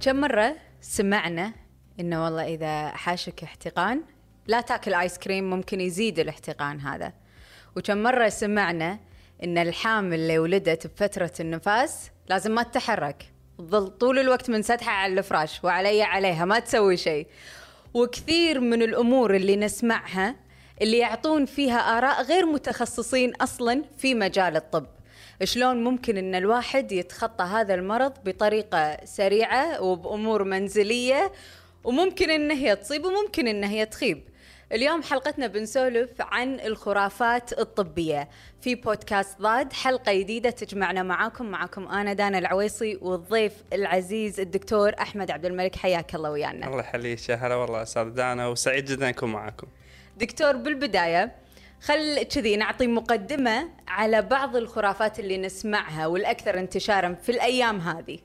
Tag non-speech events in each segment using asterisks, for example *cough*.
كم مرة سمعنا إنه والله إذا حاشك احتقان لا تأكل ايس كريم ممكن يزيد الاحتقان هذا. وكم مرة سمعنا إن الحامل اللي ولدت بفترة النفاس لازم ما تتحرك. تظل طول الوقت منسدحة على الفراش وعلي عليها ما تسوي شيء. وكثير من الأمور اللي نسمعها اللي يعطون فيها آراء غير متخصصين أصلا في مجال الطب. شلون ممكن إن الواحد يتخطى هذا المرض بطريقة سريعة وبأمور منزلية وممكن ان هي تصيب وممكن ان هي تخيب اليوم حلقتنا بنسولف عن الخرافات الطبية. في بودكاست ضاد حلقة جديدة تجمعنا معاكم. معاكم أنا دانا العويصي والضيف العزيز الدكتور أحمد عبد الملك. حياك الله ويانا. الله يحييك يا هلا والله أستاذ دانا وسعيد جدا أكون معاكم. دكتور بالبداية خل كذي نعطي مقدمة على بعض الخرافات اللي نسمعها والأكثر انتشارا في الأيام هذه.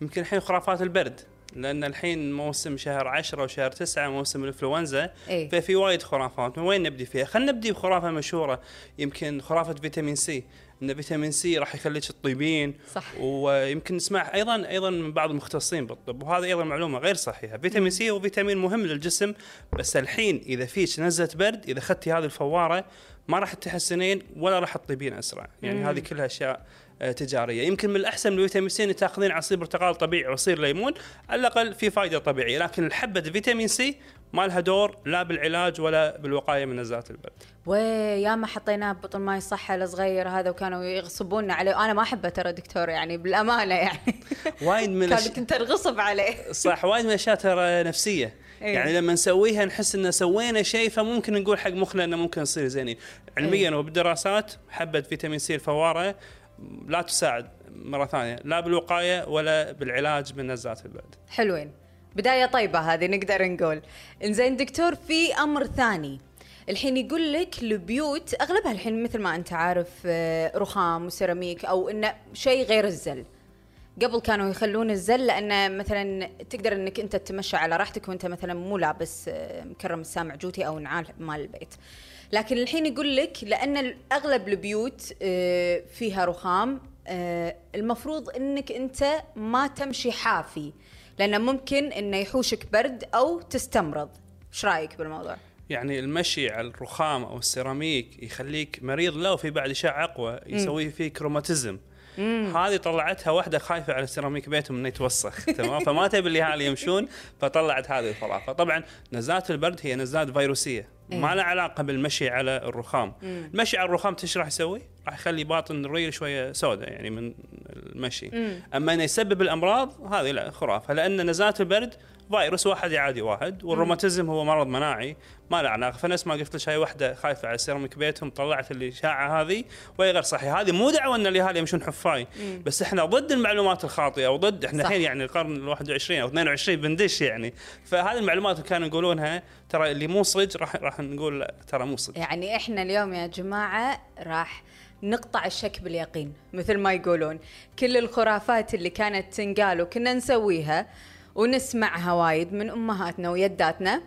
يمكن الحين خرافات البرد لأن الحين موسم شهر 10 وشهر 9 موسم الإنفلونزا إيه. ففي وايد خرافات من وين نبدي فيها؟ خلينا نبدي بخرافة مشهورة يمكن خرافة فيتامين سي. إن فيتامين سي راح يخليك تطيبين. صح. ويمكن نسمع أيضا أيضا من بعض المختصين بالطب وهذا أيضا معلومة غير صحيحة. فيتامين سي هو فيتامين مهم للجسم بس الحين إذا فيك نزله برد إذا أخذتي هذه الفوارة ما راح تحسنين ولا راح تطيبين أسرع. يعني هذه كلها أشياء آه، تجارية. يمكن من الأحسن من الفيتامين سي تأخذين عصير برتقال طبيعي وعصير ليمون على الأقل في فائده طبيعية. لكن الحبة الفيتامين سي ما لها دور لا بالعلاج ولا بالوقاية من نزلات البرد وياما حطيناه ببطل ماي صحة الصغير هذا وكانوا يغصبوننا عليه. أنا ما أحبه ترى دكتور يعني بالأمانة يعني. *laughs* وايد من *laughs* الأش- كنت الغصب عليه. صح وايد من الأشياء ترى نفسية. إيه. يعني لما نسويها نحس إن سوينا شيء فممكن نقول حق مخنا إنه ممكن نصير زينين علميا وبالدراسات حبة فيتامين سي الفوارة لا تساعد مرة ثانية لا بالوقاية ولا بالعلاج من نزلات البرد حلوين. بداية طيبة هذه نقدر نقول. إنزين دكتور في أمر ثاني. الحين يقول لك البيوت أغلبها الحين مثل ما أنت عارف آه، رخام وسيراميك أو انه شيء غير الزل. قبل كانوا يخلون الزل لأنه مثلا تقدر إنك أنت تتمشى على راحتك وأنت مثلا مو لابس آه، مكرم السامع جوتي أو نعال مال البيت. لكن الحين يقول لك لأن أغلب البيوت آه، فيها رخام المفروض إنك أنت ما تمشي حافي. لأنه ممكن إنه يحوشك برد أو تستمرض. إيش رأيك بالموضوع؟ يعني المشي على الرخام أو السيراميك يخليك مريض لا وفي بعد اشياء أقوى يسوي فيك روماتيزم هذه طلعتها واحدة خايفة على السيراميك بيتهم إنه يتوسخ *laughs* تمام؟ فما تبي الاهالي يمشون فطلعت هذه الخرافة. طبعا نزلات البرد هي نزلات فيروسية. إيه. ما لها علاقة بالمشي على الرخام. المشي على الرخام إيش راح يسوي؟ راح يخلي باطن الريل شوية سوداء يعني من المشي. أما إنه يسبب الأمراض هذه لا خرافة. لأن نزلات البرد فيروس واحد يعادي واحد والروماتيزم هو مرض مناعي ما له علاقة. فنفس ما قلت لك هاي واحدة خايفة على سيراميك بيتهم طلعت الاشاعه هذه وهي غير صحيحة. هذه مو دعوة إن الأهالي يمشون حفاي بس إحنا ضد المعلومات الخاطئة وضد إحنا. الحين يعني القرن ال 21 أو 22 بندش يعني. فهذه المعلومات اللي كانوا يقولونها ترى اللي مو صج راح راح نقول لا ترى مو صج يعني إحنا اليوم يا جماعة راح نقطع الشك باليقين مثل ما يقولون. كل الخرافات اللي كانت تنقال وكنا نسويها ونسمعها وايد من أمهاتنا ويداتنا.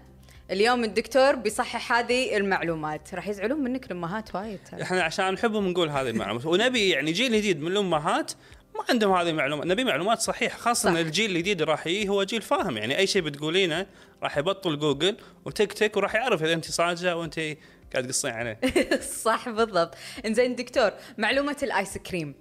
اليوم الدكتور بيصحح هذه المعلومات. راح يزعلون منك الأمهات وايد. إحنا عشان نحبهم نقول هذه المعلومات. ونبي يعني جيل جديد من الأمهات ما عندهم هذه المعلومات. نبي معلومات صحيحة خاصة صح. ان الجيل الجديد راح يجي هو جيل فاهم. يعني أي شيء بتقولينه راح يبطل جوجل وتيك توك وراح يعرف إذا أنت صادقة وأنت قاعد تقصين عليه. *laughs* صح بالضبط. إنزين دكتور معلومة الآيس كريم.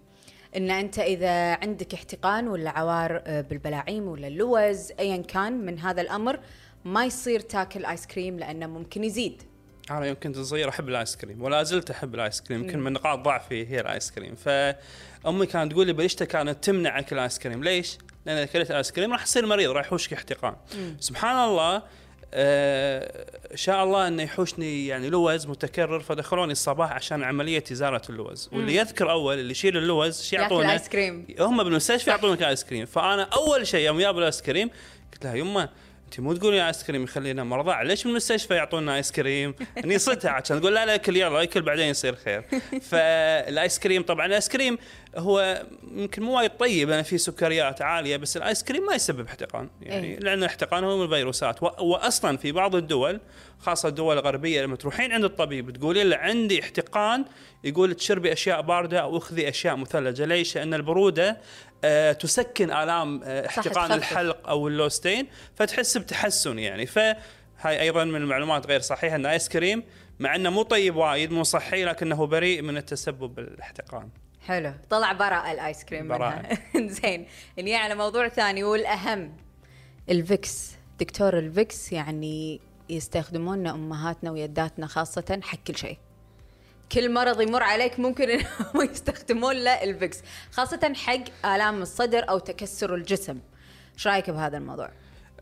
إن أنت إذا عندك احتقان ولا عوار آه، بالبلاعيم ولا اللوز ايا كان من هذا الأمر ما يصير تاكل آيس كريم لأنه ممكن يزيد. أنا يوم كنت صغير أحب الآيس كريم ولا زلت أحب الآيس كريم يمكن من نقاط ضعفي هي الآيس كريم. فأمي كانت تقول لي بلشتها كانت تمنع أكل آيس كريم. ليش؟ لأن إذا أكلت آيس كريم راح تصير مريض راح يحوشك احتقان. سبحان الله آه شاء الله إنه يحوشني يعني لوز متكرر فدخلوني الصباح عشان عملية ازاله اللوز واللي يذكر أول اللي يشيل اللوز ياكل يعطونه؟ آيس كريم. هم بالمستشفى يعطونك آيس كريم فأنا أول شيء يوم جاب الآيس كريم قلت لها يمه انت مو تقولي ايس كريم يخلينا مرضى ليش بالمستشفى يعطونا ايس كريم؟ اني صدتها عشان تقول لا لا اكل يلا اكل بعدين يصير خير. فالايس كريم طبعا الايس كريم هو يمكن مو وايد طيب لأن فيه سكريات عالية بس الايس كريم ما يسبب احتقان يعني إيه. لأن الاحتقان هو من الفيروسات واصلا في بعض الدول خاصة الدول الغربية لما تروحين عند الطبيب تقولين له عندي احتقان يقول تشربي أشياء باردة أو أخذي أشياء مثلجة ليش؟ لأن البرودة تسكن آلام آه احتقان. الحلق أو اللوزتين فتحس بتحسن يعني. فهاي أيضا من المعلومات غير صحيحة إن آيس كريم مع إنه مو طيب وايد مو صحي لكنه بريء من التسبب بالاحتقان. حلو. طلع براء الآيس كريم براء. منها *laughs* زين. نجي على موضوع ثاني والأهم الفيكس. دكتور الفيكس يعني يستخدمونه أمهاتنا ويداتنا خاصة حق كل شيء. كل مرض يمر عليك ممكن إنهم *laughs* يستخدمون له الفيكس خاصة حق آلام الصدر أو تكسر الجسم. إيش رأيك بهذا الموضوع؟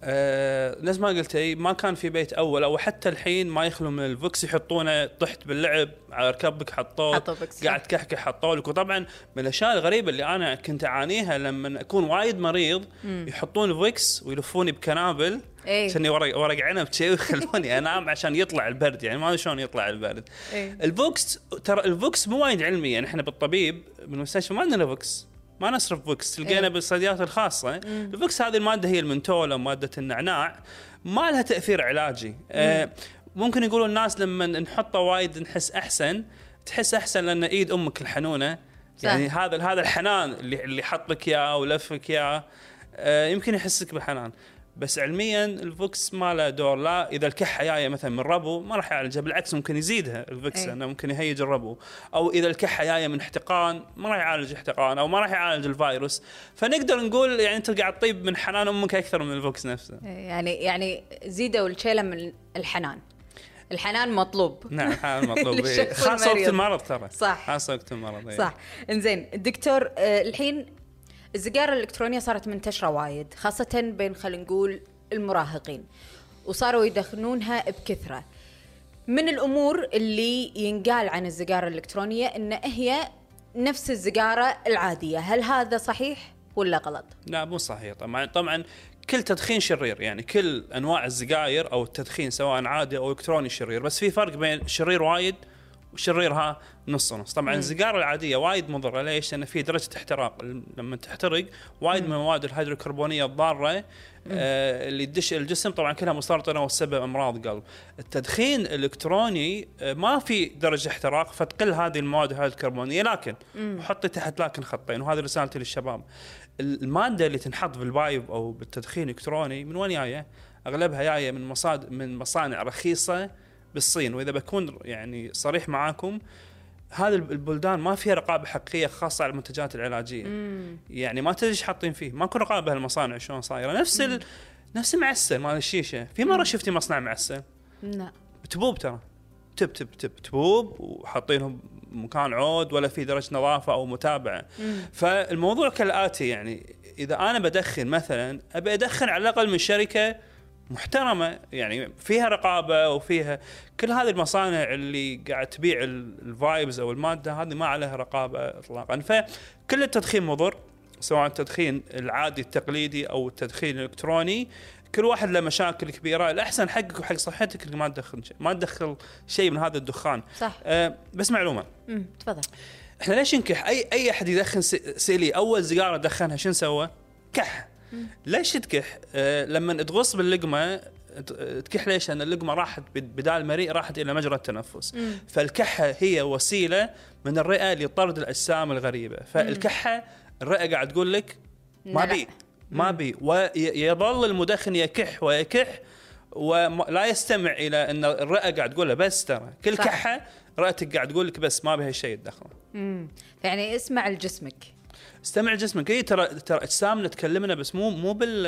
آه نفس ما قلت إي ما كان في بيت أول أو حتى الحين ما يخلو من الفكس يحطونه طحت باللعب على ركبك حطوه. قاعد كحه حطوا لك وطبعا من الأشياء الغريبة اللي أنا كنت أعانيها لما أكون وايد مريض يحطون فيكس ويلفوني بكنابل. عشان ورق ورق عنب شيء ويخلوني أنام عشان يطلع البرد يعني ما أدري شلون يطلع البرد إيه. الفكس ترى الفكس مو وايد علمي يعني إحنا بالطبيب بالمستشفى ما عندنا فكس ما نصرف فكس تلقينا إيه. بالصيدليات الخاصة. الفكس هذه المادة هي المنتول أو مادة النعناع. ما لها تأثير علاجي. آه ممكن يقولوا الناس لما نحطه وايد نحس أحسن. تحس أحسن لأن إيد أمك الحنونة. صح. يعني هذا هذا الحنان اللي اللي حط لك اياه ولفك اياه آه يمكن يحسك بالحنان بس علميا الفكس ما له دور لا إذا الكحه جاية مثلا من ربو ما راح يعالجها بالعكس ممكن يزيدها الفكس أي. لأنه ممكن يهيج الربو أو إذا الكحه جاية من احتقان ما راح يعالج احتقان أو ما راح يعالج الفيروس فنقدر نقول يعني أنت قاعد تطيب من حنان أمك أكثر من الفوكس نفسه يعني يعني زيدوا الشيله من الحنان الحنان مطلوب نعم إيه. *laughs* للشخص خاصة وقت. المرض ترى صح. خاصة وقت المرض إيه. صح إنزين الدكتور آه، الحين السيجاره الإلكترونية صارت منتشرة وايد خاصة بين خلينا نقول المراهقين وصاروا يدخنونها بكثرة. من الأمور اللي ينقال عن السيجاره الإلكترونية إن هي نفس السيجاره العادية. هل هذا صحيح ولا غلط؟ لا مو صحيح. طبعا طبعا كل تدخين شرير يعني كل أنواع السجاير أو التدخين سواء عادي أو إلكتروني شرير بس في فرق بين شرير وايد وشريرها نص نص طبعا السيجاره العادية وايد مضرة. ليش؟ لأن في درجة احتراق. لما تحترق وايد من المواد الهيدروكربونية الضارة آه اللي تدش الجسم طبعا كلها مسرطنة وتسبب أمراض قلب التدخين الإلكتروني آه ما في درجة احتراق فتقل هذه المواد الهيدروكربونية. لكن حطي تحت لكن خطين وهذه رسالتي للشباب. المادة اللي تنحط بالبايب أو بالتدخين الإلكتروني من وين جاية؟ أغلبها جاية من مصاد من مصانع رخيصة بالصين وإذا بكون يعني صريح معاكم هذه البلدان ما فيها رقابة حقيقية خاصة على المنتجات العلاجية. يعني ما تدري إيش حاطين فيه. ماكو رقابة هالمصانع شلون صايرة. نفس ال... نفس المعسل مال الشيشة. في مرة شفتي مصنع معسل؟ لا. تبوب ترى. تب تب تب. تبوب وحاطينهم مكان عود ولا في درجة نظافة أو متابعة. فالموضوع كالآتي يعني إذا أنا بدخن مثلا أبي أدخن على الأقل من شركة محترمة يعني فيها رقابة وفيها كل هذه المصانع اللي قاعد تبيع الفايبز أو المادة هذه ما عليها رقابة اطلاقا. فكل التدخين مضر سواء التدخين العادي التقليدي أو التدخين الإلكتروني. كل واحد له مشاكل كبيرة الأحسن حقك وحق صحتك إنك ما تدخن شيء ما تدخل شيء من هذا الدخان. صح. أه بس معلومة. امم تفضل. إحنا ليش نكح اي أي أحد يدخن سيلي أول سيجاره دخنها شنو سوى؟ كح. ليش تكح؟ أه لما تغص باللقمة تكح ليش؟ لأن اللقمة راحت بد- بدال مريء راحت إلى مجرى التنفس. فالكحة هي وسيلة من الرئة لطرد الأجسام الغريبة. فالكحة الرئة قاعد تقول لك ما. بي ما بي. ويظل المدخن يكح ويكح ولا يستمع إلى إن الرئة قاعد تقول له بس ترى. كل صح. كحة رئتك قاعد تقول لك بس ما بها شيء تدخله امم يعني اسمع لجسمك. استمع جسمك اي ترى ترى أجسامنا تكلمنا بس مو مو بال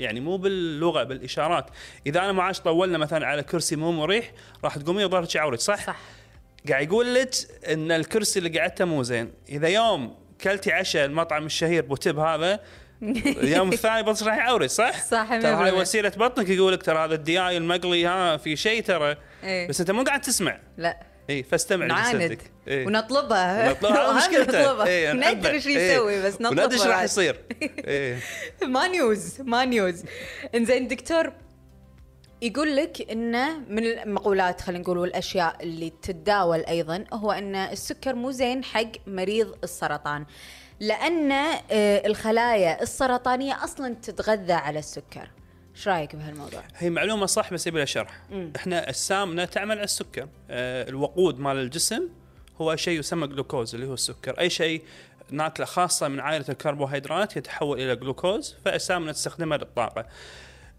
يعني مو باللغة بالإشارات إذا أنا معاش طولنا مثلا على كرسي مو مريح راح تقومي ظهرك يعورك صح؟ صح قاعد يقول لك إن الكرسي اللي قعدته مو زين إذا يوم كلتي عشاء المطعم الشهير بوتيب هذا *laughs* اليوم الثاني بس راح يعورك صح؟ صح، ترى هاي 100%. وسيلة بطنك يقول لك ترى هذا الدياي المقلي ها في شيء ترى إيه. بس أنت مو قاعد تسمع لا إي فاستمع نعاند إيه. ونطلبها *laughs* ونطلبها، هذا وهذا مشكلته نطلبها. إيه،. ندري إيش. يسوي بس نطلبها وندري إيش راح. يصير *laughs* إيه. ما نيوز ما نيوز إنزين دكتور يقول لك انه من المقولات خلينا نقول والأشياء اللي تتداول أيضا هو إن السكر مو زين حق مريض السرطان لأن آه، الخلايا السرطانية أصلا تتغذى على السكر إيش رأيك بهالموضوع؟ هي معلومة صح بس يبي لها شرح. إحنا السامنه تعمل على السكر. آه الوقود مال الجسم هو شيء يسمى جلوكوز اللي هو السكر. أي شيء ناكله خاصة من عائلة الكربوهيدرات يتحول إلى جلوكوز فالسامنه تستخدمها للطاقة.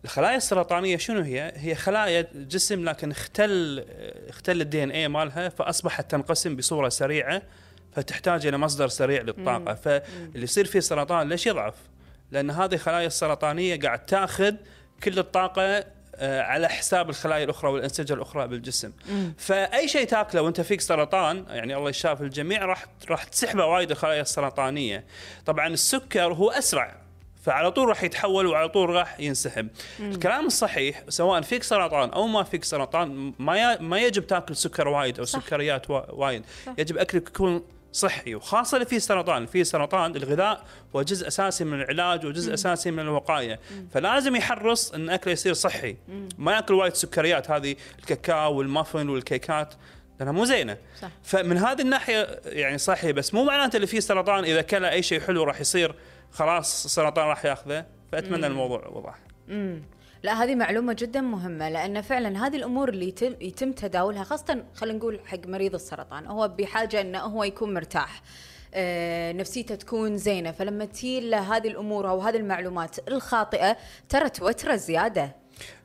الخلايا السرطانية شنو هي؟ هي خلايا جسم لكن اختل اختل الدي ان اي مالها فأصبحت تنقسم بصورة سريعة فتحتاج إلى مصدر سريع للطاقة. فاللي يصير فيه سرطان ليش يضعف؟ لأن هذه الخلايا السرطانية قاعد تأخذ كل الطاقة آه، على حساب الخلايا الأخرى والأنسجة الأخرى بالجسم. فأي شيء تاكله وأنت فيك سرطان يعني الله يشافي الجميع راح راح تسحبه وايد الخلايا السرطانية. طبعا السكر هو أسرع فعلى طول راح يتحول وعلى طول راح ينسحب. مم. الكلام الصحيح سواء فيك سرطان أو ما فيك سرطان ما ما يجب تاكل سكر وايد أو صح. سكريات وايد، صح. يجب أكلك يكون صحي وخاصة اللي فيه سرطان في سرطان الغذاء هو جزء أساسي من العلاج وجزء مم. أساسي من الوقاية مم. فلازم يحرص إن أكله يصير صحي مم. ما يأكل وايد سكريات هذه الكاكاو والمافن والكيكات لأنها مو زينة صح. فمن هذه الناحية يعني صحي بس مو معناته اللي فيه سرطان إذا كل أي شيء حلو راح يصير خلاص السرطان راح ياخذه فأتمنى مم. الموضوع وضح. لا هذه معلومة جدا مهمة لأن فعلا هذه الأمور اللي يتم, يتم تداولها خاصة خلينا نقول حق مريض السرطان هو بحاجة أنه هو يكون مرتاح آه، نفسيته تكون زينة. فلما تجي له هذه الأمور أو هذه المعلومات الخاطئة ترى توتره زيادة.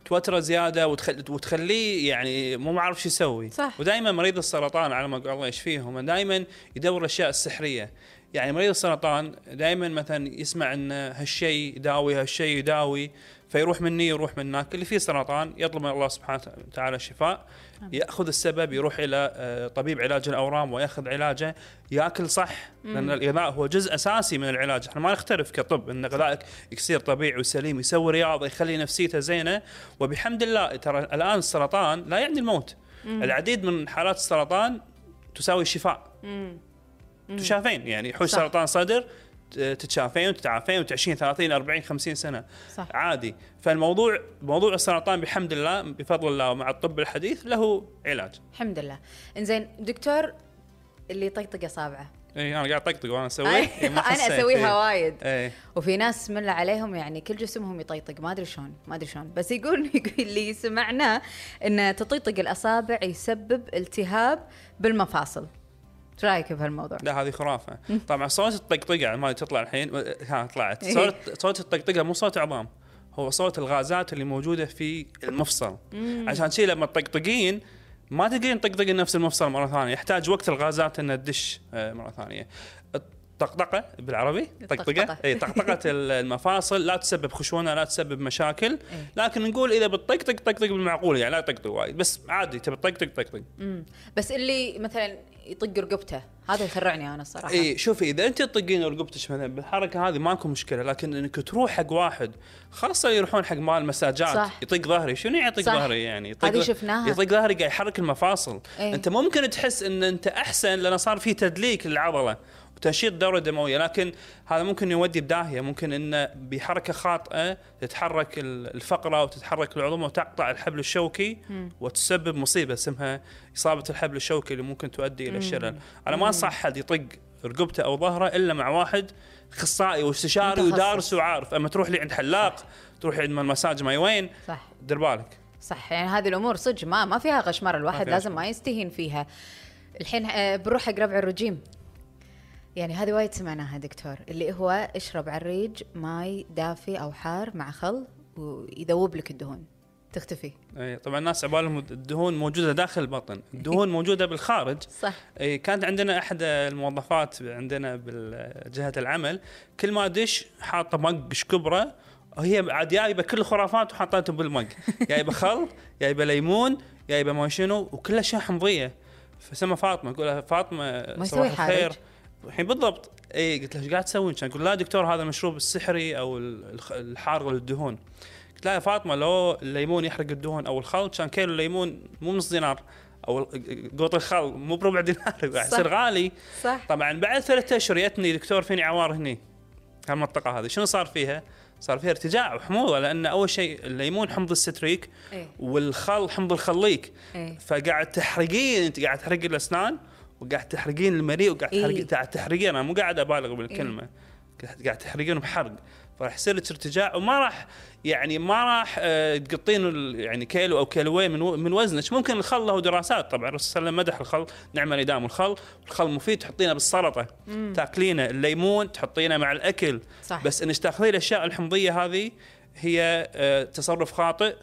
توتره زيادة وتخل... وتخليه يعني مو عارف شو يسوي. صح. ودائما مريض السرطان على ما الله يشفيهم دائما يدور الاشياء السحريه يعني مريض السرطان دائما مثلا يسمع إن هالشيء يداوي هالشيء يداوي. فيروح مني يروح منك اللي فيه سرطان يطلب من الله سبحانه وتعالى الشفاء يأخذ السبب يروح إلى آه، طبيب علاج الأورام ويأخذ علاجه يأكل صح. لأن الغذاء هو جزء أساسي من العلاج. إحنا ما نختلف كطب إن غذائك يصير طبيعي وسليم يسوي رياضة يخلي نفسيته زينة. وبحمد الله ترى الآن السرطان لا يعني الموت. العديد من حالات السرطان تساوي الشفاء. تشافين يعني حوش سرطان صدر تتشافين وتتعافين وتعيشين 30 40 50 سنة. صح. عادي. فالموضوع موضوع السرطان بحمد الله بفضل الله ومع الطب الحديث له علاج. الحمد لله. إنزين دكتور اللي يطقطق اصابعه اي أنا قاعد أطقطق وأنا أسوي *laughs* أنا أسويها إيه. وايد. إيه. وفي ناس الله عليهم يعني كل جسمهم يطيطق ما أدري شلون ما أدري شلون. بس يقول *laughs* اللي سمعناه إن تطيطق الأصابع يسبب التهاب بالمفاصل. إيش رأيك بهالموضوع؟ لا هذه خرافة. *laughs* طبعا صوت الطقطقة ما تطلع الحين. ها طلعت. إيه. صوت صوت الطقطقة مو صوت عظام. هو صوت الغازات اللي موجودة في المفصل. عشان شي لما تطقطقين ما تقدرين تطقطقين نفس المفصل مرة ثانية. يحتاج وقت الغازات إنها تدش آه، مرة ثانية. طقطقة بالعربي؟ طقطقة. اي طقطقة المفاصل. لا تسبب خشونة لا تسبب مشاكل. إيه. لكن نقول إذا بتطقطق طقطق بالمعقول يعني لا تطقطق وايد. بس عادي تبي تطقطق طقطق بس اللي مثلا يطق رقبته هذا يخرعني أنا الصراحه اي شوفي إذا أنت تطقين رقبتك مثلا بالحركة هذه ماكو مشكلة. لكن إنك تروح حق واحد خاصة يروحون حق مال مساجات صح. يطق ظهري. شنو يعني يطق ظهري يعني؟ يطق هذه شفناها. يطق ظهري قاعد يحرك المفاصل. إيه؟ أنت ممكن تحس إن أنت أحسن لأن صار في تدليك للعضلة. وتنشيط الدوره الدمويه لكن هذا ممكن يودي بداهية ممكن انه بحركة خاطئة تتحرك الفقرة وتتحرك العظمه وتقطع الحبل الشوكي وتسبب مصيبة اسمها إصابة الحبل الشوكي اللي ممكن تؤدي إلى الشلل. أنا ما انصح حد يطق رقبته أو ظهره إلا مع واحد اخصائي واستشاري ودارس وعارف. أما تروح لي عند حلاق. تروح عند مساج ماي وين صح. دير بالك. صح. يعني هذه الأمور صدق ما ما فيها غشمره الواحد لازم ما يستهين فيها. الحين آه، بنروح حق ربع الريجيم. يعني هذه وايد سمعناها دكتور اللي هو اشرب على الريج ماي دافي أو حار مع خل ويذوب لك الدهون. تختفي. اي طبعا الناس عبالهم الدهون موجودة داخل البطن. الدهون موجودة بالخارج. *laughs* صح. اي كانت عندنا أحد الموظفات عندنا بجهه العمل كل ما دش حاطة mug كبره وهي عاد جايبه كل الخرافات وحطيته بال mug. *laughs* جايبه خل جايبه ليمون جايبه ما شنو وكلها اشياء حمضيه فسمى فاطمة أقول فاطمة ما يسوي خير الحين بالضبط اي قلت له إيش قاعد تسوي؟ كان يقول لا دكتور هذا المشروب السحري أو الحارق للدهون قلت لا يا فاطمة لو الليمون يحرق الدهون أو الخل كان كيلو الليمون مو نص دينار أو قوط الخل مو بربع دينار *laughs* يصير غالي صح طبعا بعد ثلاثة أشهر جتني دكتور فيني عوار هني هالمنطقة هذه شنو صار فيها؟ صار فيها ارتجاع وحموضة لأن أول شيء الليمون حمض الستريك إيه؟ والخل حمض الخليك إيه؟ فقاعد تحرقين أنت قاعد تحرقي الأسنان وقاعد تحرقين المريء وقاعد إيه. تحرقين قاعد تحرقين. أنا مو قاعد أبالغ بالكلمة. قاعد قاعد تحرقين بحرق. فراح يصير لك ارتجاع وما راح يعني ما راح آه، تقطين يعني كيلو أو كيلوين من من وزنك. ممكن الخل له دراسات طبعا. الرسول صلى الله عليه وسلم مدح الخل نعم يدام الخل. الخل مفيد تحطينه بالسلطة. تاكلينه. الليمون تحطينه مع الأكل. صح. بس إنك تاخذين الأشياء الحمضية هذه هي آه، تصرف خاطئ.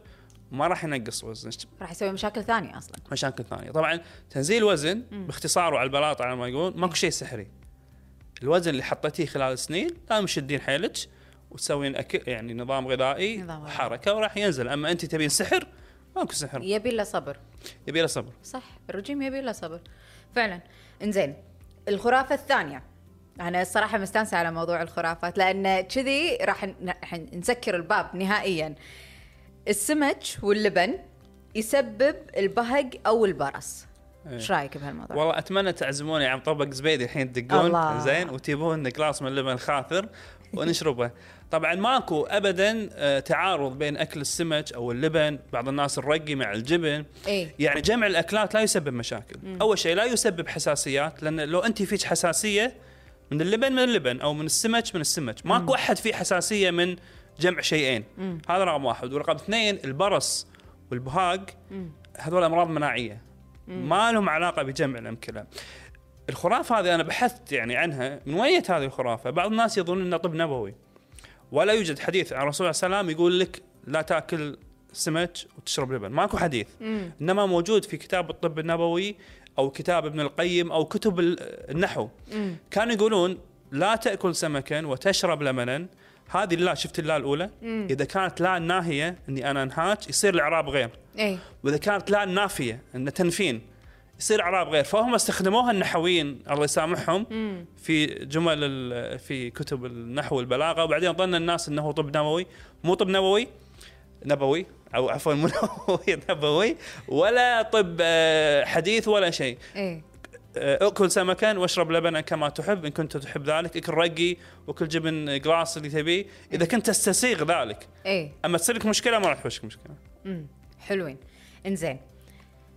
ما راح ينقص وزنك. راح يسوي مشاكل ثانية أصلا. مشاكل ثانية. طبعا تنزيل وزن باختصار وعلى البلاطه على ما يقولون ماكو شيء سحري. الوزن اللي حطيتيه خلال سنين لازم تشدين حيلك وتسوين أكل يعني نظام غذائي نظام. وحركه وراح ينزل. أما أنت تبين سحر ماكو سحر. يبي له صبر. يبي له صبر. صح. الرجيم يبي له صبر. فعلا. إنزين. الخرافة الثانية. أنا الصراحة مستانسة على موضوع الخرافات لأن كذي راح نسكر الباب نهائيا. السمك واللبن يسبب البهق أو البرص. إيه. إيش رأيك بهالموضوع؟ والله أتمنى تعزموني عن طبق زبيدي الحين تدقون. زين وتجيبون جلاس من لبن خاثر ونشربه. طبعا ماكو ابدا آه، تعارض بين أكل السمك أو اللبن بعض الناس الرقي مع الجبن. إيه. يعني جمع الأكلات لا يسبب مشاكل. أول شيء لا يسبب حساسيات لأن لو أنت فيك حساسية من اللبن من اللبن أو من السمك من السمك. ماكو أحد فيه حساسية من جمع شيئين. هذا رقم واحد. ورقم اثنين البرص والبهاق. هذول أمراض مناعية. ما لهم علاقة بجمع الامكله الخرافة هذه أنا بحثت يعني عنها. من وين جت هذه الخرافة؟ بعض الناس يظنون انه طب نبوي. ولا يوجد حديث عن الرسول صلى الله عليه وسلم يقول لك لا تأكل سمك وتشرب لبن. ماكو حديث. إنما موجود في كتاب الطب النبوي أو كتاب ابن القيم أو كتب ال- النحو. كانوا يقولون لا تأكل سمكا وتشرب لبنا هذه لا شفت اللا الأولى؟ إذا كانت لا ناهية إني أنا أنهاك يصير الإعراب غير. إيه. وإذا كانت لا نافية إن تنفين يصير إعراب غير. فهم استخدموها النحويين الله يسامحهم في جمل في كتب النحو والبلاغة. وبعدين ظن الناس إنه طب نبوي مو طب نبوي نبوي أو عفوا مو *laughs* نبوي نبوي ولا طب آه، حديث ولا شيء. آه، اكل سمكا واشرب لبنا كما تحب. إن كنت تحب ذلك اكل رقي وكل جبن جلاس اللي تبيه. إذا كنت تستسيغ ذلك. إيه. أما تصير لك مشكلة ما راح تحوشك مشكلة. امم حلوين. إنزين.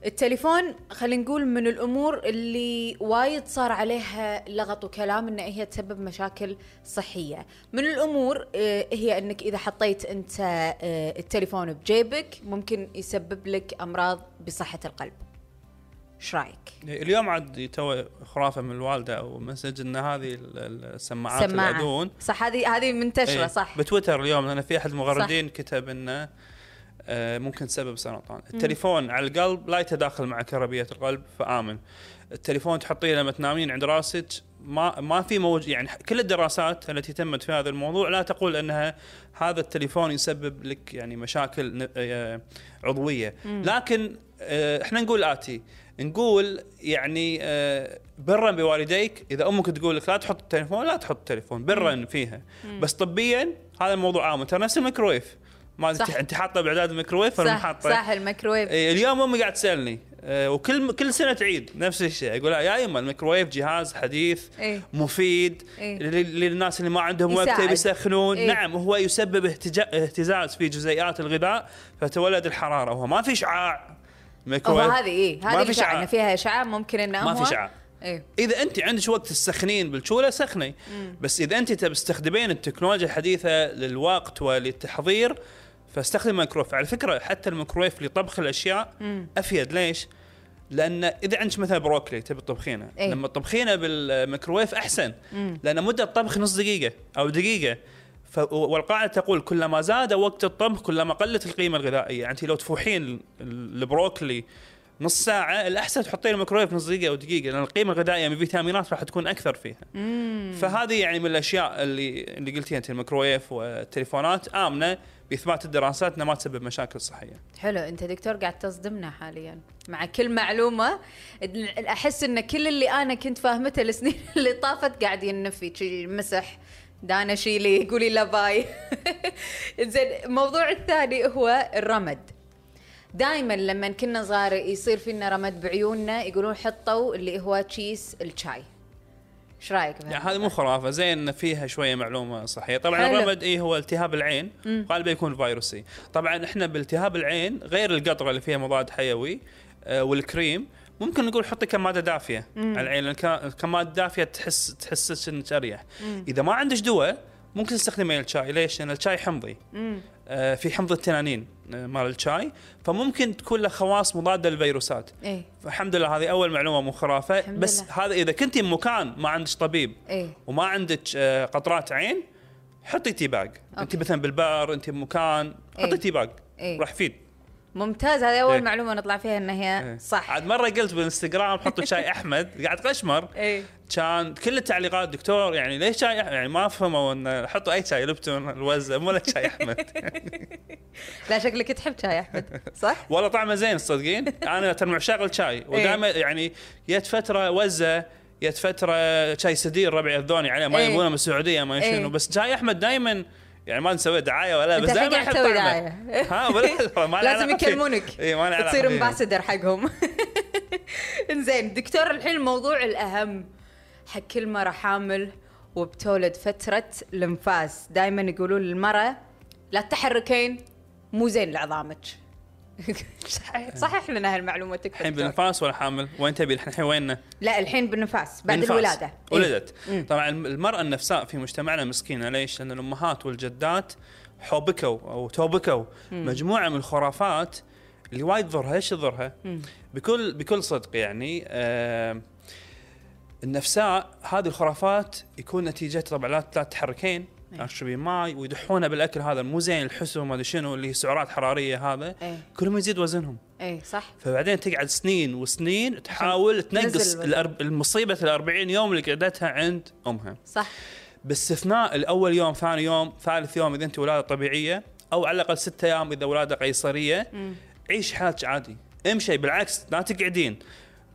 التليفون خلينا نقول من الأمور اللي وايد صار عليها لغط وكلام ان هي تسبب مشاكل صحية. من الأمور آه، هي إنك إذا حطيت أنت آه، التليفون بجيبك ممكن يسبب لك أمراض بصحة القلب. إيش رأيك؟ اليوم عاد تو خرافة من الوالدة أو message إن هذه ال- ال- السماعات سماعة الأذن صح هذه هذه منتشرة إيه، صح. بتويتر اليوم أنا في أحد المغردين كتب إنه آه، ممكن تسبب سرطان. التليفون على القلب لا يتداخل مع كهربية القلب فآمن. التليفون تحطيه لما تنامين عند راسك ما ما في موج يعني كل الدراسات التي تمت في هذا الموضوع لا تقول إنها هذا التليفون يسبب لك يعني مشاكل آه، عضوية. لكن آه، إحنا نقول الاتي نقول يعني آه، برا بوالديك إذا أمك تقول لك لا تحط التليفون لا تحط التليفون برا فيها. بس طبيا هذا الموضوع آمن. ترى نفس الميكرويف. ما صح. أنت حاطة بإعداد الميكرويف ولا حاطة؟ صح الميكرويف. إيه، اليوم أمي قاعد تسألني آه، وكل كل سنة تعيد نفس الشيء. أقول يا يما الميكرويف جهاز حديث إيه. مفيد إيه. لل- للناس اللي ما عندهم وقت يسخنون. إيه. نعم هو يسبب اهتزاز في جزيئات الغذاء فتولد الحرارة. وهو ما في شعاع هو ميكرويف هذه ما هذه في شعاع فيها اشعه ممكن إنه ما في شعاع إيه. إذا انت عندك وقت تسخنين بالشولة سخني. بس إذا انت تستخدمين التكنولوجيا الحديثة للوقت وللتحضير فاستخدم ميكرويف على فكرة حتى الميكرويف لطبخ الأشياء أفيد. ليش؟ لأن إذا عندك مثلا بروكلي تبي تطبخينه إيه. لما تطبخينه بالميكرويف أحسن. لأن مدة الطبخ نص دقيقة أو دقيقة. والقاعدة تقول كلما زاد وقت الطبخ كلما قلت القيمة الغذائية. يعني انت لو تفوحين ال- البروكلي نص ساعة الأحسن تحطين الميكرويف نص دقيقة أو دقيقة لأن القيمة الغذائية من الفيتامينات راح تكون أكثر فيها. فهذه يعني من الأشياء اللي اللي قلتيها أنت الميكرويف والتليفونات آمنة بإثبات الدراسات أنها ما تسبب مشاكل صحية. حلو. أنت دكتور قاعد تصدمنا حاليا مع كل معلومة. أحس إن كل اللي أنا كنت فاهمته السنين *laughs* اللي طافت قاعد ينفي مسح. دانا شيلي قولي لا باي *laughs* زين الموضوع الثاني هو الرمد دائما لما كنا صغار يصير فينا رمد بعيوننا يقولون حطوا اللي هو تشيس الشاي إيش رأيك؟ يعني هذه مو خرافة زين فيها شوية معلومة صحية. طبعا حلو. الرمد إيه هو التهاب العين غالبا يكون فيروسي. طبعا إحنا بالتهاب العين غير القطرة اللي فيها مضاد حيوي آه، والكريم ممكن نقول حطي كمادة دافية على العين لأن ك- الكماده الدافيه تحس تحسسك إنك أريح. إذا ما عندك دواء ممكن تستخدمين الشاي ليش؟ لأن الشاي حمضي. آه في حمض التنانين آه، مال الشاي. فممكن تكون له خواص مضادة للفيروسات. إيه. فالحمد لله هذه أول معلومة مو خرافة. بس لله. هذا إذا كنتي بمكان ما عندك طبيب إيه. وما عندك آه، قطرات عين حطي tea bag أنت. مثلا بالبار أنت بمكان حطي إيه. tea bag إيه. راح يفيد. ممتاز هذه أول إيه. معلومة نطلع فيها إن هي إيه. صح عاد مرة قلت بالانستغرام حطوا شاي أحمد *laughs* قاعد قشمر إيه كان كل التعليقات دكتور يعني ليش شاي أح- يعني ما فهموا إن حطوا أي شاي لبتون الوزة مو شاي أحمد *laughs* لا شكلك تحب شاي أحمد صح؟ *laughs* والله طعمه زين تصدقين أنا ترى من عشاق الشاي ودائما يعني جت فترة وزة جت فترة شاي سدير ربعي الذوني عليه ما إيه. يبونه من السعودية ما إيه. شنو بس شاي أحمد دائما يعني ما نسوي دعاية ولا بس دائما طعمه دعاية. *laughs* ها ولا ما لازم. يكلمونك. اي ما تصير. امباسدر حقهم. *laughs* انزين دكتور الحين الموضوع الأهم. حق كل مرة حامل وبتولد فترة الانفاس. دائما يقولون للمرأة لا تحركين مو زين لعظامك. صحيح صحح لنا هالمعلومه تكفى الحين. بالنفاس ولا حامل وين تبي إحنا الحين ويننا؟ لا الحين بالنفاس بعد بالنفاس. الولادة إيه. ولدت طبعا المرأة النفساء في مجتمعنا مسكينة ليش؟ لأن الأمهات والجدات حوبكوا أو توبكوا مجموعة من الخرافات اللي وايد تضرها، إيش تضرها؟ بكل بكل صدق يعني آه النفساء هذه الخرافات يكون نتيجة طبعا لا لا تتحركين لا تشربين ماي ويدحونه بالأكل هذا مو زين الحسو وما ادري شنو اللي سعرات حرارية هذا. إيه. كل ما يزيد وزنهم. اي صح. فبعدين تقعد سنين وسنين تحاول تنقص. الأرب... المصيبة ال 40 يوم اللي قعدتها عند أمها. صح. باستثناء الأول يوم ثاني يوم ثالث يوم إذا أنت ولادة طبيعية أو على الأقل ستة أيام إذا ولادة قيصرية عيش حياتك عادي. امشي بالعكس لا تقعدين.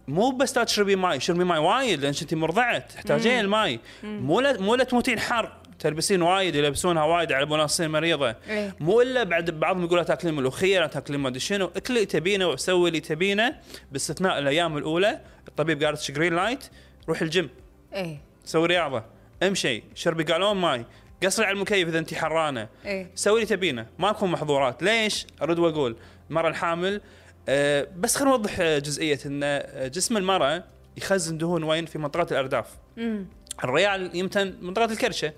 مو بس لا تشربين ماي شربي ماي وايد لأن أنت مرضعة تحتاجين الماي. مو لا مو لا تموتين حر. تلبسين وايد يلبسونها وايد على مناصين مريضة. إيه. مو إلا بعد بعضهم يقول تاكلين ملوخية لا تاكلين ما أدري شنو. اكل اللي تبينه وسوي اللي تبينه باستثناء الأيام الأولى. الطبيب قال green light روح الجيم. اي سوي رياضة. امشي. شربي قالون ماي. قصري على المكيف إذا انت حرانة. اي سوي اللي تبينه. ماكو محظورات. ليش؟ ارد وأقول. المراه الحامل آه بس خلينا نوضح آه، جزئية إن آه، جسم المرأة يخزن دهون وين؟ في منطقة الأرداف. الريال يمتن منطقة الكرشة.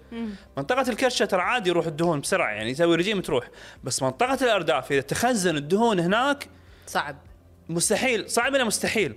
منطقة الكرشة ترى عادي يروح الدهون بسرعة يعني يسوي رجيم تروح. بس منطقة الأرداف إذا تخزن الدهون هناك صعب. مستحيل صعب ولا مستحيل.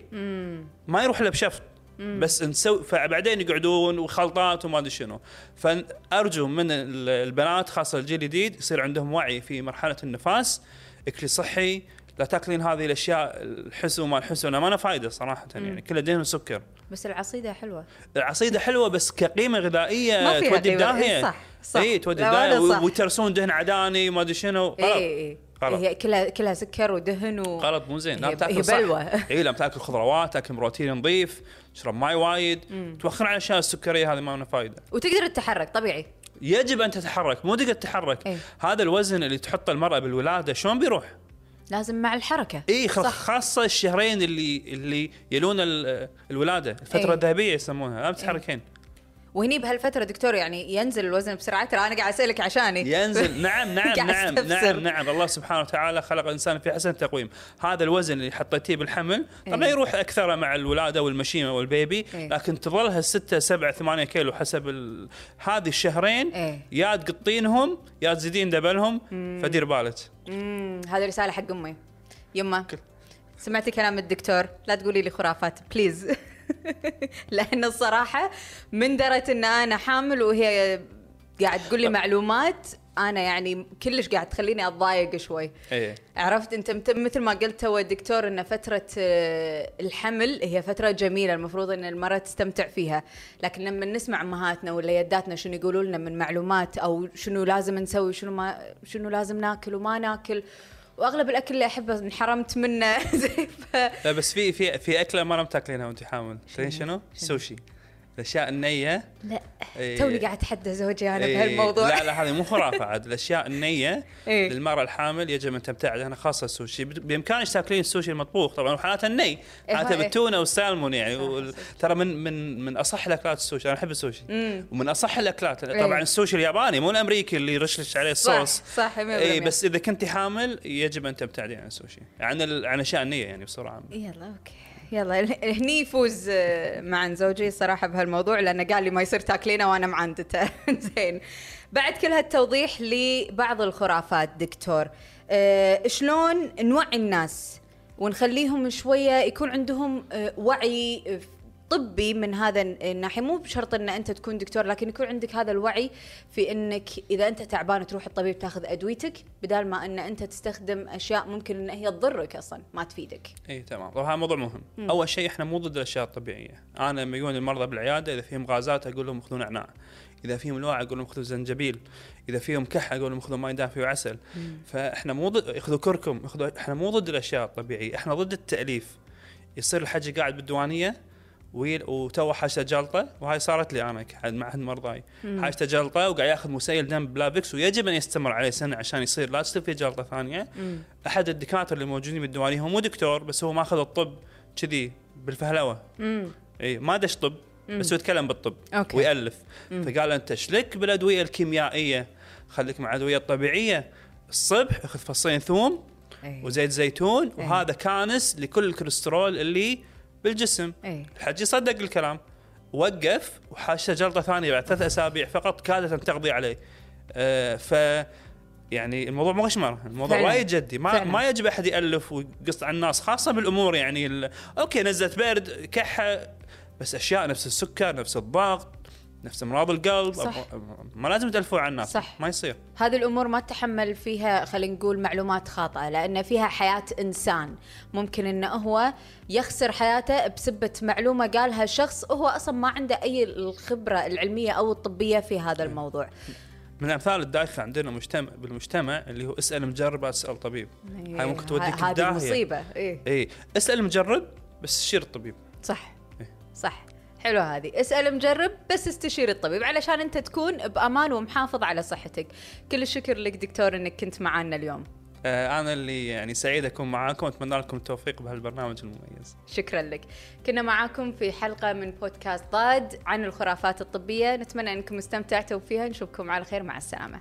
ما يروح إلا بشفط. بس نسوي فبعدين يقعدون وخلطات وما أدري شنو. فارجو من ال- البنات خاصة الجيل الجديد يصير عندهم وعي في مرحلة النفاس اكلي صحي لا تاكلين هذه الاشياء الحسو ما الحسو ما له فايدة صراحة يعني كلها دهن وسكر. بس العصيدة حلوة. العصيدة حلوة بس كقيمة غذائية تودي. بداهية. إيه صح، صح. إي تودي بداهية. صح. ويترسون دهن عداني ما أدري شنو. غلط. إي. اي غلط. هي كلها كلها سكر ودهن و غلط مو زين. لا تأكل صح. *laughs* إي لا تأكل خضروات تأكل بروتين نظيف تشرب ماي وايد. توخر عن الأشياء السكرية هذه ما لها فايدة. وتقدر تتحرك طبيعي. يجب أن تتحرك مو تقدر تتحرك. إيه. هذا الوزن اللي تحطه المرأة بالولادة شلون بيروح؟ لازم مع الحركة اي. خاصة الشهرين اللي اللي يلون ال- الولادة الفترة إيه. الذهبية يسمونها لا تتحركين وهني بهالفترة دكتور يعني ينزل الوزن بسرعة. ترى أنا قاعد أسألك عشاني. ينزل. *laughs* نعم نعم نعم. نعم نعم. الله سبحانه وتعالى خلق الإنسان في احسن تقويم. هذا الوزن اللي حطيتيه بالحمل طبعا إيه. يروح أكثر مع الولادة والمشيمة وال baby إيه. لكن تظل هالستة سبعة ثمانية كيلو حسب ال... هذه الشهرين إيه. يا تقطينهم يا تزيدين دبلهم فدير بالك. هذه رسالة حق أمي. يما سمعتي كلام الدكتور؟ لا تقولي لي خرافات please *laughs* *laughs* لأن الصراحة من درت إن أنا حامل وهي قاعد تقول لي معلومات أنا يعني كلش قاعد تخليني أتضايق شوي. إيه. عرفت؟ أنت مثل ما قلت تو الدكتور إن فترة آه، الحمل هي فترة جميلة المفروض إن المراه تستمتع فيها. لكن لما نسمع أمهاتنا ولا يداتنا شنو يقولوا لنا من معلومات أو شنو لازم نسوي شنو ما شنو لازم ناكل وما ناكل وأغلب الأكل اللي أحبه انحرمت منه. *laughs* زي ف... لا بس في في في أكلة ما لم تاكلينها وأنت حامل. شنو؟ سوشي. الأشياء النية. لا إيه. توني قاعد اتحدى زوجي أنا إيه، بهالموضوع. لا لا هذه مو خرافة عاد. الأشياء النية *laughs* إيه. للمرأة الحامل يجب أن تبتعد عنها خاصة السوشي. بامكانك تاكلين السوشي المطبوخ طبعا وحالات الني إيه، حالات إيه. بالتونة والسالمون يعني. صح، صح. ترى من من من أصح الأكلات السوشي. أنا أحب السوشي. مم. ومن أصح الأكلات. إيه. طبعا السوشي الياباني مو الأمريكي اللي يرشلش عليه صح الصوص. صح 100% اي بس إذا كنت حامل يجب أن تبتعدين عن السوشي. عن عن اشياء النية يعني عامة. يلا أوكي. يلا هني يفوز آه، مع زوجي صراحة بهالموضوع لأنه قال لي ما يصير تاكلينه وأنا معندته *laughs* زين. بعد كل هالتوضيح لبعض الخرافات دكتور أه شلون نوعي الناس ونخليهم شوية يكون عندهم أه وعي طبي من هذا الناحية. مو بشرط إن أنت تكون دكتور لكن يكون عندك هذا الوعي في إنك إذا أنت تعبان تروح الطبيب تاخذ أدويتك بدال ما إن أنت تستخدم أشياء ممكن إن هي تضرك أصلا ما تفيدك. إي تمام. طبعا هذا موضوع مهم. م. أول شيء إحنا مو ضد الأشياء الطبيعية. أنا لما يجون المرضى بالعيادة إذا فيهم غازات أقول لهم خذوا نعناع إذا فيهم لوعة أقول لهم خذوا زنجبيل. إذا فيهم كحة أقول لهم خذوا ماي دافي وعسل. مم. فإحنا مو ضد خذوا كركم خذوا إحنا مو ضد الأشياء الطبيعية. إحنا ضد التأليف. يصير الحجي قاعد بالديوانية وتوه جايته جلطة. وهاي صارت لي أنا مع احد مرضاي حاجته جلطة وقاعد ياخذ مسيل دم Plavix ويجب أن يستمر عليه سنة عشان يصير. لا تصير في جلطة ثانية. مم. أحد الدكاترة اللي موجودين بالديوانيه هو مو دكتور بس هو ماخذ الطب كذي بالفهلوة. إي ما دش طب بس هو يتكلم بالطب. أوكي. ويألف. مم. فقال أنت شلك بالأدوية الكيميائية؟ خليك مع الأدوية الطبيعية. الصبح خذ فصين ثوم أيه. وزيت زيتون أيه. وهذا كانس لكل الكوليسترول اللي بالجسم. أيه. الحج يصدق الكلام. وقف وحاشته جلطة ثانية بعد ثلاث أسابيع فقط كادت أن تقضي عليه. آه ف يعني الموضوع مو غشمر. الموضوع وايد جدي. ما فعلا. ما يجب أحد يألف ويقص على الناس خاصة بالأمور يعني أوكي نزلت برد كحة بس أشياء نفس السكر نفس الضغط. نفس أمراض القلب صح. ما لازم تلفوا على الناس صح. ما يصير. هذه الأمور ما تحمل فيها خلينا نقول معلومات خاطئة لأن فيها حياة إنسان. ممكن إنه هو يخسر حياته بسبة معلومة قالها شخص هو أصلا ما عنده أي الخبرة العلمية أو الطبية في هذا الموضوع. من الأمثال الدايخه عندنا مجتمع بالمجتمع اللي هو اسأل مجرب اسال طبيب. إيه هاي ممكن توديك هذه مصيبة. اي إيه. اسأل مجرب بس استشير الطبيب. صح. إيه؟ صح. حلوة هذه اسأل مجرب بس استشير الطبيب علشان انت تكون بأمان ومحافظ على صحتك كل الشكر لك دكتور انك كنت معنا اليوم آه، أنا اللي يعني سعيد أكون معاكم واتمنى لكم التوفيق بهالبرنامج المميز. شكرا لك. كنا معاكم في حلقة من بودكاست ضاد عن الخرافات الطبية، نتمنى أنكم استمتعتوا فيها، نشوفكم على خير مع السلامة.